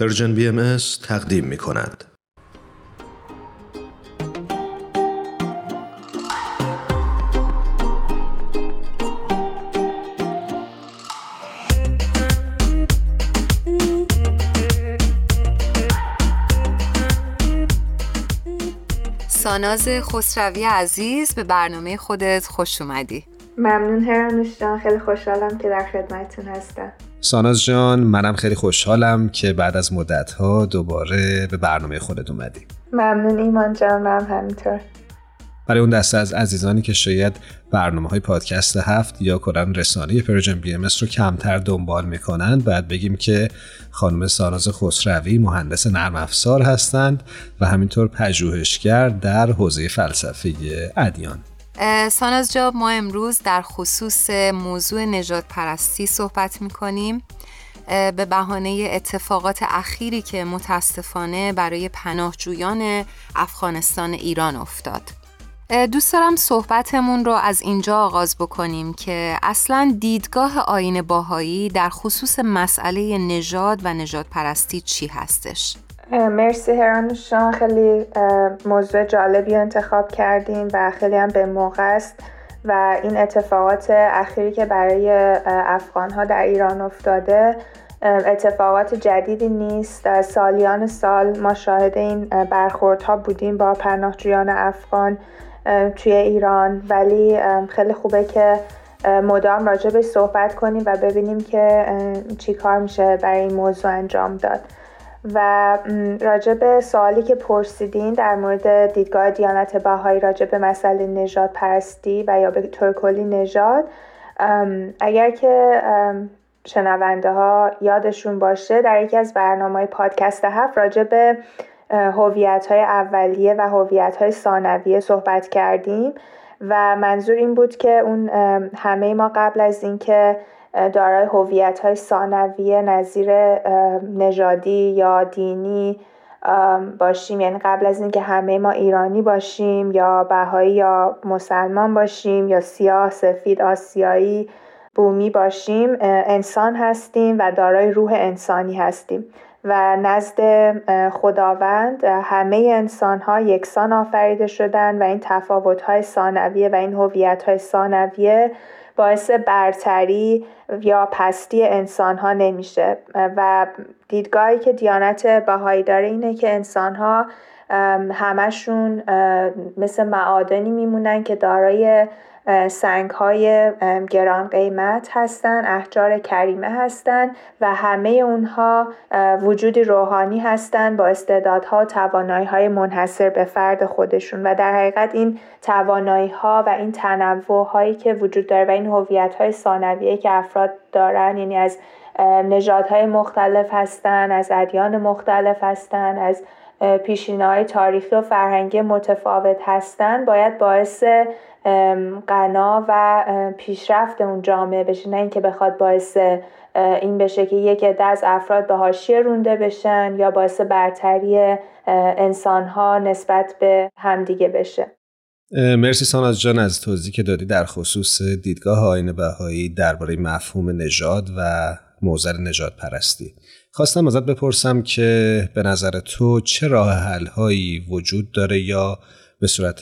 پرژن بی ام تقدیم می کند. ساناز خسروی عزیز به برنامه خودت خوش اومدی. ممنون هرانوش جان خیلی خوشحالم که در خدمتتون هستم. ساناز جان منم خیلی خوشحالم که بعد از مدت ها دوباره به برنامه خودت اومدی. ممنون ایمان جان من همینطور. برای اون دسته از عزیزانی که شاید برنامه های پادکست هفت یا کلان رسانه پرژن بی ام رو کمتر دنبال می‌کنند باید بگیم که خانم ساناز خسروی مهندس نرم افزار هستند و همینطور پژوهشگر در حوزه فلسفه ادیان. ساناز جان ما امروز در خصوص موضوع نژاد پرستی صحبت می‌کنیم به بهانه اتفاقات اخیری که متاسفانه برای پناهجویان افغانستان ایران افتاد دوست دارم صحبتمون رو از اینجا آغاز بکنیم که اصلا دیدگاه آین باهایی در خصوص مسئله نژاد و نجات پرستی چی هستش؟ مرسی هرانوشان خیلی موضوع جالبی انتخاب کردیم و خیلی هم به موقع است و این اتفاقات اخیری که برای افغان ها در ایران افتاده اتفاقات جدیدی نیست. سالیان سال ما شاهد این برخوردها بودیم با پناهجویان افغان توی ایران. ولی خیلی خوبه که مدام راجع به صحبت کنیم و ببینیم که چی کار میشه برای این موضوع انجام داد. و راجع به سوالی که پرسیدین در مورد دیدگاه دیانت بهایی راجع به مسئله نجات پرستی و یا به طور کلی نژاد اگر که شنونده ها یادشون باشه در یکی از برنامه پادکست هفت راجع به هویت های اولیه و هویت های ثانویه صحبت کردیم و منظور این بود که اون همه ما قبل از اینکه دارای هویت های ثانویه نظیر نژادی یا دینی باشیم. یعنی قبل از اینکه همه ما ایرانی باشیم یا بهایی یا مسلمان باشیم یا سیاه سفید آسیایی بومی باشیم انسان هستیم و دارای روح انسانی هستیم. و نزد خداوند همه انسان ها یکسان آفریده شدن و این تفاوت های ثانویه و این هویت های ثانویه باعث برتری یا پستی انسان ها نمیشه. و دیدگاهی که دیانت بهایی داره اینه که انسان ها همشون مثل معادنی میمونن که دارای سنگ های گران قیمت هستند احجار کریمه هستند و همه اونها وجودی روحانی هستند با استعدادها و توانایی های منحصر به فرد خودشون. و در حقیقت این توانایی ها و این تنوع هایی که وجود داره و این هویت های ثانویه که افراد دارن یعنی از نژادهای مختلف هستند از ادیان مختلف هستند از پیشینه تاریخی و فرهنگی متفاوت هستند باید باعث غنا و پیشرفت اون جامعه بشه. نه اینکه بخواد باعث این بشه که یک عده از افراد به حاشیه رونده بشن یا باعث برتری انسانها نسبت به همدیگه بشه. مرسی ساناز جان از توضیح که دادی در خصوص دیدگاه آین بهایی درباره مفهوم نژاد و موزر نجات پرستی خواستم ازت بپرسم که به نظر تو چه راه حل هایی وجود داره یا به صورت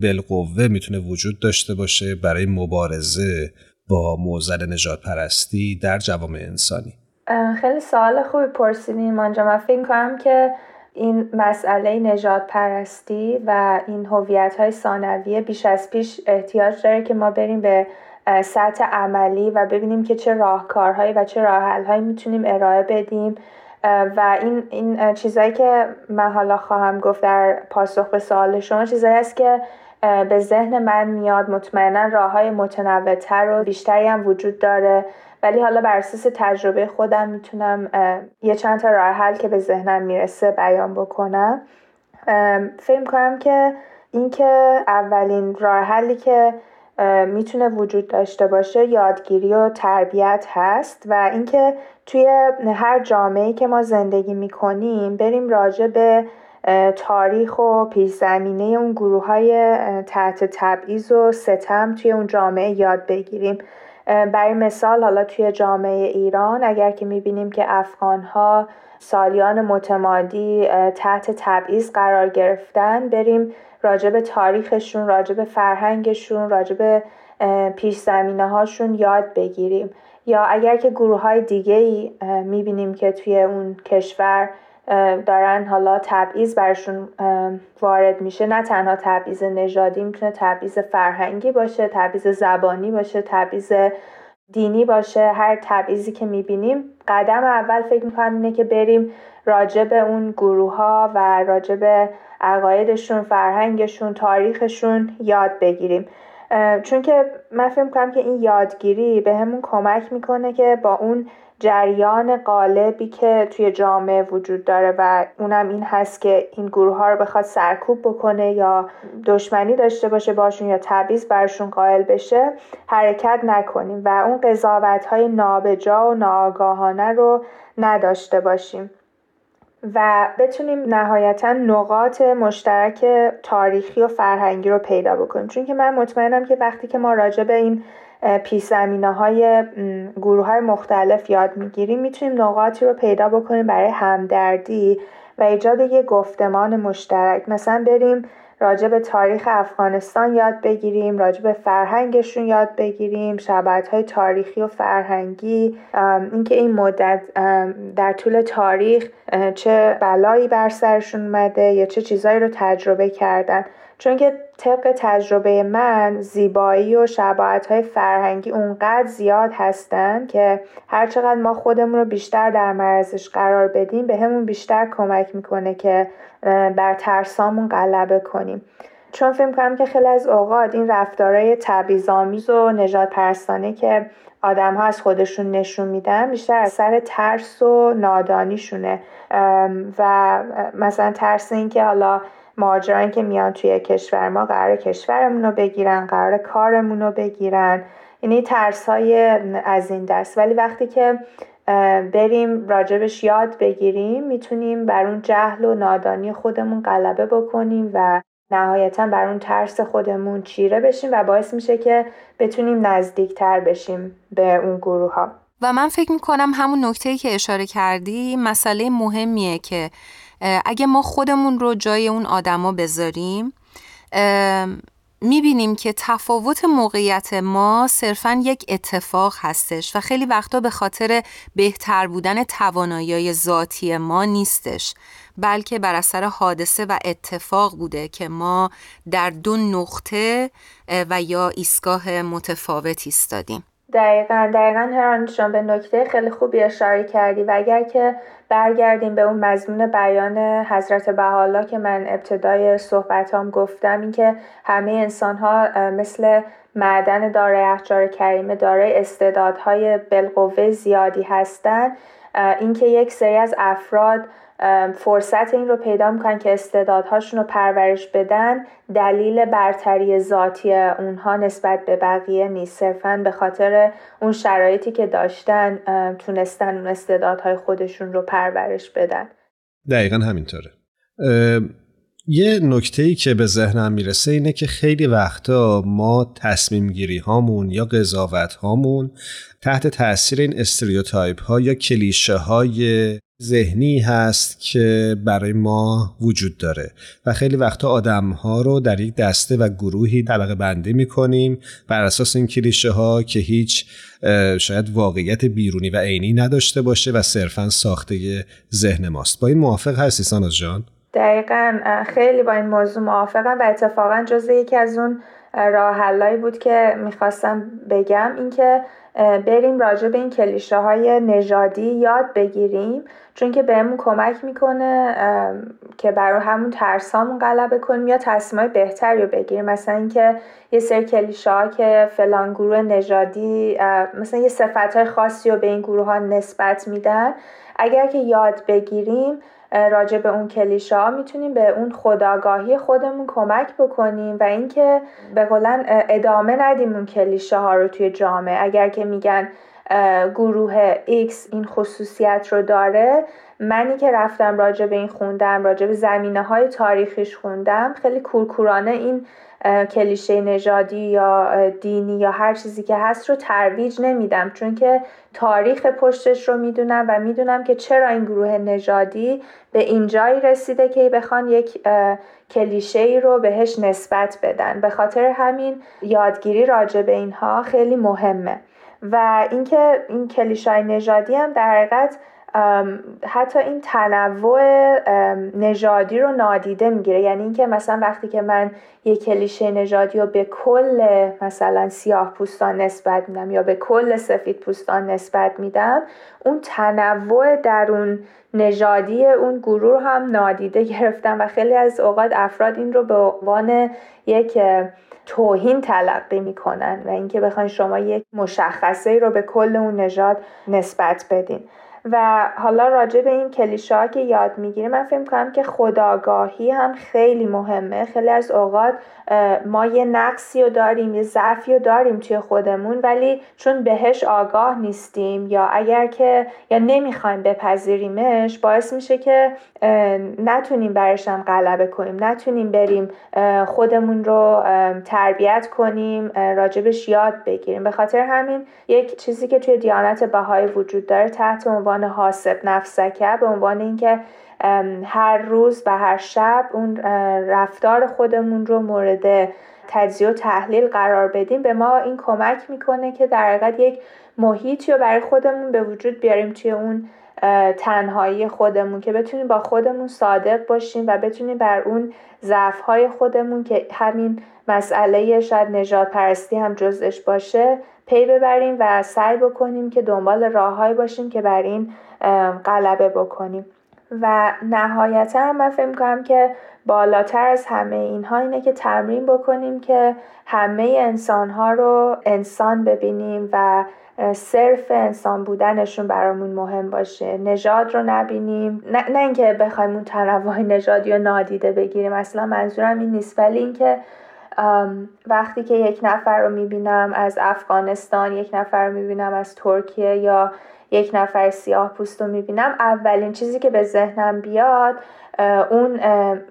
بالقوه می‌تونه وجود داشته باشه برای مبارزه با موزل نجات پرستی در جوامع انسانی؟ خیلی سوال خوبی پرسیدیم آنجا من فکر کنم که این مسئله نجات پرستی و این هویت های ثانویه بیش از پیش احتیاج داره که ما بریم به سطح عملی و ببینیم که چه راهکارهایی و چه راهحلهایی می‌تونیم ارائه بدیم. و این این چیزایی که من حالا خواهم گفت در پاسخ به سوال شما چیزایی است که به ذهن من میاد. مطمئنا راه های متنوعتر و بیشتری هم وجود داره. ولی حالا بر اساس تجربه خودم می‌تونم یه چند تا راه حل که به ذهنم می‌رسه بیان بکنم. فکر کنم که اینکه اولین راه حلی که می‌تونه وجود داشته باشه یادگیری و تربیت هست و اینکه توی هر جامعه که ما زندگی می‌کنیم بریم راجع به تاریخ و پیش زمینه اون گروه های تحت تبعیض و ستم توی اون جامعه یاد بگیریم. برای مثال حالا توی جامعه ایران اگر که می‌بینیم که افغانها سالیان متمادی تحت تبعیض قرار گرفتن. بریم راجب تاریخشون راجب فرهنگشون راجب پیش زمینه هاشون یاد بگیریم. یا اگر که گروه های دیگه ای می‌بینیم که توی اون کشور دارن حالا تبعیض برشون وارد میشه نه تنها تبعیض نژادی می‌تونه تبعیض فرهنگی باشه تبعیض زبانی باشه تبعیض دینی باشه هر تبعیضی که می‌بینیم. قدم اول فکر می‌کنم اینه که بریم راجع به اون گروه ها و راجع به عقایدشون فرهنگشون تاریخشون یاد بگیریم. چون که من فکر می‌کنم که این یادگیری به همون کمک می‌کنه که با اون جریان قالبی که توی جامعه وجود داره و اونم این هست که این گروه ها رو بخواد سرکوب بکنه یا دشمنی داشته باشه باشون یا تبعیض برشون قائل بشه حرکت نکنیم و اون قضاوت های نابجا و ناآگاهانه رو نداشته باشیم. و بتونیم نهایتا نقاط مشترک تاریخی و فرهنگی رو پیدا بکنیم. چون که من مطمئنم که وقتی که ما راجع به این پیش زمینه های گروه های مختلف یاد می‌گیریم می‌تونیم نقاطی رو پیدا بکنیم برای همدردی و ایجاد یک گفتمان مشترک. مثلا بریم راجع به تاریخ افغانستان یاد بگیریم راجع به فرهنگشون یاد بگیریم شبت های تاریخی و فرهنگی اینکه این مدت در طول تاریخ چه بلایی بر سرشون اومده یا چه چیزایی رو تجربه کردن. چون که طبق تجربه من زیبایی و شباعت های فرهنگی اونقدر زیاد هستن که هرچقدر ما خودمون رو بیشتر در مرزش قرار بدیم به همون بیشتر کمک می‌کنه که بر ترسامون غلبه کنیم. چون فکر کنم که خیلی از اوقات این رفتارهای تبعیض‌آمیز و نجات پرستانه که آدم ها از خودشون نشون میدن بیشتر از سر ترس و نادانیشونه. و مثلا ترس اینکه حالا مهاجرانی که میان توی کشور ما قرار کشورمون رو بگیرن قرار کارمون رو بگیرن. یعنی ترس های از این دست. ولی وقتی که بریم راجبش یاد بگیریم می‌تونیم بر اون جهل و نادانی خودمون غلبه بکنیم و نهایتا بر اون ترس خودمون چیره بشیم و باعث میشه که بتونیم نزدیکتر بشیم به اون گروه ها و من فکر می‌کنم همون نکته که اشاره کردی مسئله مهمیه که اگه ما خودمون رو جای اون آدما بذاریم می‌بینیم که تفاوت موقعیت ما صرفا یک اتفاق هستش و خیلی وقتا به خاطر بهتر بودن توانایی ذاتی ما نیستش بلکه بر اثر حادثه و اتفاق بوده که ما در دو نقطه و یا ایستگاه متفاوتی ایستادیم. دقیقا دقیقا هران به نکته خیلی خوبی اشاره کردی و اگر که برگردیم به اون مضمون بیان حضرت بحالا که من ابتدای صحبتام گفتم اینکه همه انسان ها مثل معدن دارای احجار کریمه دارای استعدادهای بالقوه زیادی هستند اینکه یک سری از افراد فرصت این رو پیدا می‌کنن که استعدادهاشون رو پرورش بدن. دلیل برتری ذاتی اونها نسبت به بقیه نیست. صرفا به خاطر اون شرایطی که داشتن تونستن اون استعدادهای خودشون رو پرورش بدن. دقیقا همینطوره. یه نکته ای که به ذهنم می‌رسه اینه که خیلی وقتا ما تصمیم گیری هامون یا قضاوت هامون تحت تاثیر این استریوتایپ ها یا کلیشه های ذهنی هست که برای ما وجود داره و خیلی وقتا آدم ها رو در یک دسته و گروهی طبقه بندی می کنیم بر اساس این کلیشه ها که هیچ شاید واقعیت بیرونی و عینی نداشته باشه و صرفا ساخته ذهن ماست با این موافق هستی ساناز جان؟ دقیقا خیلی با این موضوع موافقم و اتفاقا جز یکی از اون راه بود که می‌خواستم بگم اینکه بریم راجع به این کلیشه های نژادی یاد بگیریم چون که بهمون کمک می‌کنه که برای همون ترسامون غلبه کنیم یا تصمیم بهتری رو بگیریم. مثلا اینکه یه سری کلیشه ها که فلان گروه نژادی مثلا یه صفت های خاصی رو به این گروه ها نسبت میدن. اگر که یاد بگیریم راجع به اون کلیشه ها می‌تونیم به اون خداگاهی خودمون کمک بکنیم و اینکه به ادامه ندیم اون کلیشه ها رو توی جامعه. اگر که میگن گروه X این خصوصیت رو داره. منی که رفتم راجع به این خوندم راجع به زمینه های تاریخیش خوندم خیلی کورکورانه این کلیشه نژادی یا دینی یا هر چیزی که هست رو ترویج نمیدم. چون که تاریخ پشتش رو می‌دونم و می‌دونم که چرا این گروه نژادی به اینجایی رسیده که بخوان یک کلیشه ای رو بهش نسبت بدن. به خاطر همین یادگیری راجع به اینها خیلی مهمه. و اینکه این کلیشای نژادی هم در حقیقت حتی این تنوع نژادی رو نادیده می‌گیره. یعنی اینکه مثلا وقتی که من یک کلیشه نژادی رو به کل مثلا سیاه پوستان نسبت میدم یا به کل سفید پوستان نسبت میدم اون تنوع در اون نژادی اون گروه هم نادیده گرفتم و خیلی از اوقات افراد این رو به عنوان یک توهین تلقی می‌کنن و اینکه بخواین شما یک مشخصه رو به کل اون نژاد نسبت بدین. و حالا راجع به این کلیشه که یاد می‌گیریم من فکر کنم که خداگاهی هم خیلی مهمه. خیلی از اوقات ما یه نقصی رو داریم یه ضعفی رو داریم توی خودمون ولی چون بهش آگاه نیستیم یا اگر که یا نمی‌خوایم بپذیریمش باعث میشه که نتونیم برشم غلبه کنیم نتونیم بریم خودمون رو تربیت کنیم راجبش یاد بگیریم. به خاطر همین یک چیزی که توی دیانت بهایی وجود داره تحت عنوان حاسب نفسکه به عنوان اینکه هر روز و هر شب اون رفتار خودمون رو مورد تجزیه و تحلیل قرار بدیم. به ما این کمک می‌کنه که در حقیقت یک محیطی رو برای خودمون به وجود بیاریم توی اون تنهایی خودمون که بتونیم با خودمون صادق باشیم و بتونیم بر اون ضعفهای خودمون که همین مسئله شاید نجات پرستی هم جزش باشه پی ببریم و سعی بکنیم که دنبال راههایی باشیم که بر این غلبه بکنیم. و نهایتا من فکر کنم که بالاتر از همه اینها اینه که تمرین بکنیم که همه انسانها رو انسان ببینیم و صرف انسان بودنشون برامون مهم باشه. نژاد رو نبینیم. نه, نه اینکه بخوایم اون تنوع نژادی رو نادیده بگیریم. اصلا منظورم این نیست. ولی اینکه وقتی که یک نفر رو می‌بینم از افغانستان یک نفر رو می‌بینم از ترکیه یا یک نفر سیاه پوست رو می‌بینم اولین چیزی که به ذهنم بیاد اون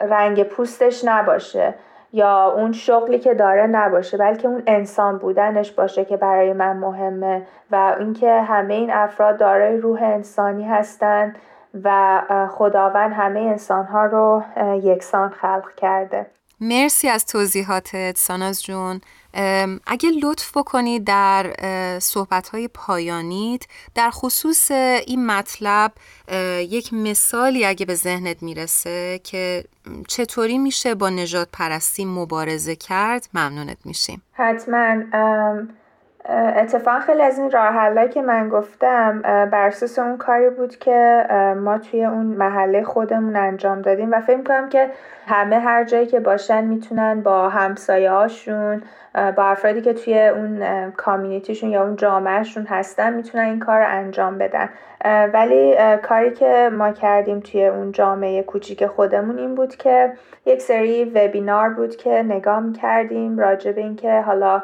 رنگ پوستش نباشه یا اون شغلی که داره نباشه بلکه اون انسان بودنش باشه که برای من مهمه و اینکه همه این افراد دارای روح انسانی هستند و خداوند همه انسانها رو یکسان خلق کرده. مرسی از توضیحاتت ساناز جون. اگه لطف بکنید در صحبت پایانیت در خصوص این مطلب یک مثالی اگه به ذهنت می‌رسه که چطوری میشه با نجات پرستی مبارزه کرد ممنونت میشیم. حتما. اتفاقا خیلی از این راه که من گفتم بر اساس اون کاری بود که ما توی اون محله خودمون انجام دادیم و فکر کنم که همه هر جایی که باشن می‌تونن با همسایه هاشون با افرادی که توی اون کامیونیتیشون یا اون جامعهشون هستن می‌تونن این کار رو انجام بدن. ولی کاری که ما کردیم توی اون جامعه کوچیک خودمون این بود که یک سری وبینار بود که نگاه کردیم راجع به اینکه حالا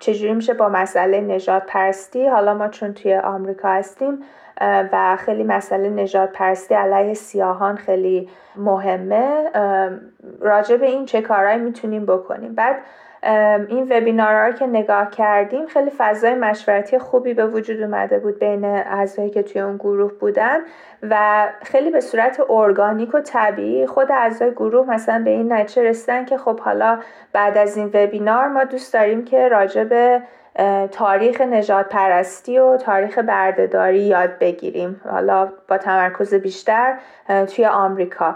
چجوری میشه با مسئله نجات پرستی حالا ما چون توی آمریکا هستیم و خیلی مسئله نجات پرستی علیه سیاهان خیلی مهمه راجع به این چه کارهایی می‌تونیم بکنیم. بعد این وبینارها که نگاه کردیم خیلی فضای مشورتی خوبی به وجود اومده بود بین اعضایی که توی اون گروه بودن و خیلی به صورت ارگانیک و طبیعی خود اعضای گروه مثلا به این نتیجه رسیدن که خب حالا بعد از این وبینار ما دوست داریم که راجع به تاریخ نجات پرستی و تاریخ بردهداری یاد بگیریم. حالا با تمرکز بیشتر توی آمریکا.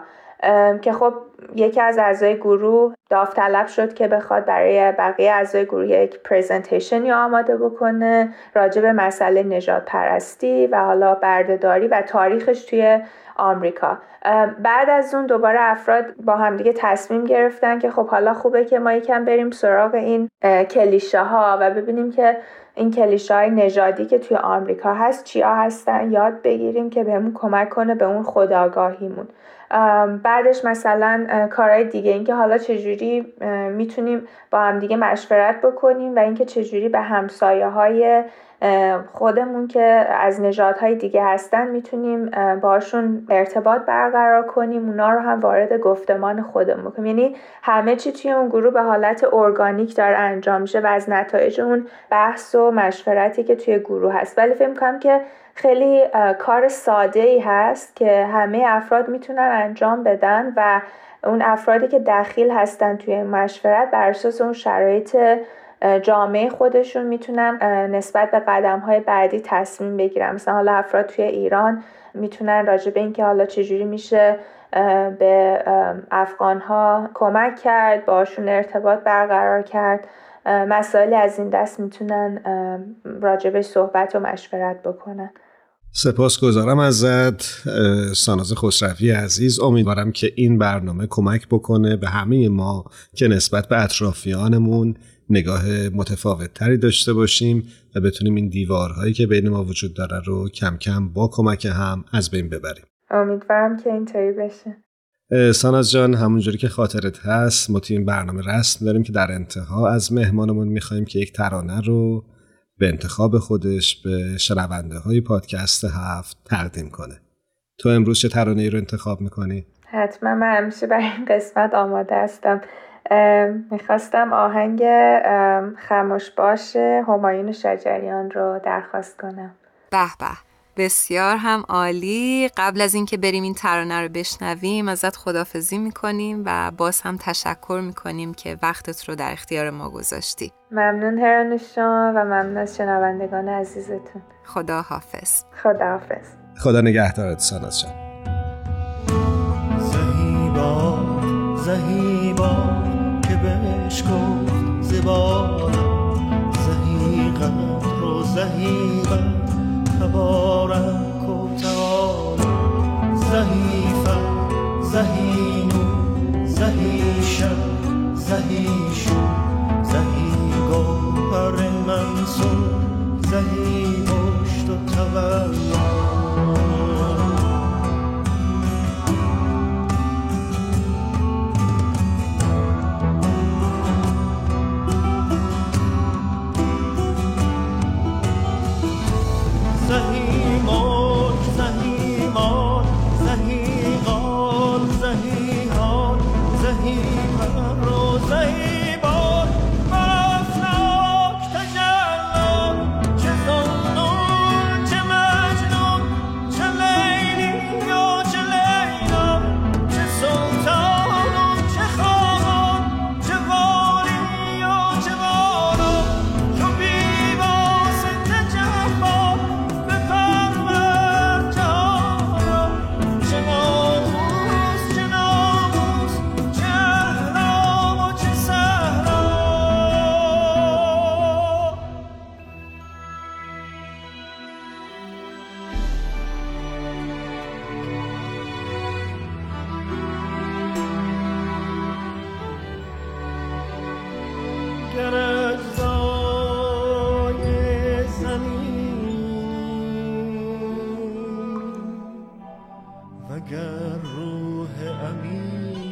که خب یکی از اعضای گروه داوطلب شد که بخواد برای بقیه اعضای گروه یک پریزنتیشنی آماده بکنه راجع به مسئله نجات پرستی و حالا بردهداری و تاریخش توی آمریکا. بعد از اون دوباره افراد با همدیگه تصمیم گرفتن که خب حالا خوبه که ما یکم بریم سراغ این کلیشه ها و ببینیم که این کلیشه های نژادی که توی آمریکا هست چیا هستن یاد بگیریم که بهمون کمک کنه به اون خداگاهیمون. بعدش مثلا کارهای دیگه اینکه حالا چجوری می‌تونیم با هم دیگه مشورت بکنیم و اینکه چجوری به همسایه های خودمون که از نژادهای دیگه هستن می‌تونیم باشون ارتباط برقرار کنیم اونا رو هم وارد گفتمان خودمون کنیم یعنی همه چی توی اون گروه به حالت ارگانیک داره انجام میشه و از نتایج اون بحث و مشورتی که توی گروه هست. ولی فکر کنم که خیلی کار ساده ای هست که همه افراد می‌تونن انجام بدن و اون افرادی که دخیل هستن توی مشورت بر اساس اون شرایط جامعه خودشون می‌تونن نسبت به قدم های بعدی تصمیم بگیرن. مثلا حالا افراد توی ایران می‌تونن راجع به اینکه حالا چجوری میشه به افغان ها کمک کرد باشون ارتباط برقرار کرد مسائلی از این دست می‌تونن راجبش صحبت و مشورت بکنن. سپاس گذارم ازت ساناز خسروی عزیز. امیدوارم که این برنامه کمک بکنه به همه ما که نسبت به اطرافیانمون نگاه متفاوت تری داشته باشیم و بتونیم این دیوارهایی که بین ما وجود داره رو کم کم با کمک هم از بین ببریم. امیدوارم که اینطوری بشه. ساناز جان همونجوری که خاطرت هست ما این برنامه رسم داریم که در انتها از مهمانمون می‌خوایم که یک ترانه رو به انتخاب خودش به شنونده های پادکست هفت تقدیم کنه. تو امروز چه ترانه ای رو انتخاب می‌کنی؟ حتما من همیشه برای این قسمت آماده هستم. می‌خواستم آهنگ خموش باشه همایون شجریان رو درخواست کنم. به به. بسیار هم عالی. قبل از اینکه بریم این ترانه رو بشنویم ازت خدافزی می‌کنیم و باز هم تشکر می‌کنیم که وقتت رو در اختیار ما گذاشتی. ممنون هرانشان و ممنون از شنوندگان عزیزتون. خدا حافظ خدا حافظ خدا نگهدارت ساناز جان. زهیبا زهیبا که بهش گفت زبا زهیقا رو زهیقا تبارک و تعالی. زهیفا زهینو زهیشم زهیشو زهی گوهر منصور زهی مشت و تولا روح امین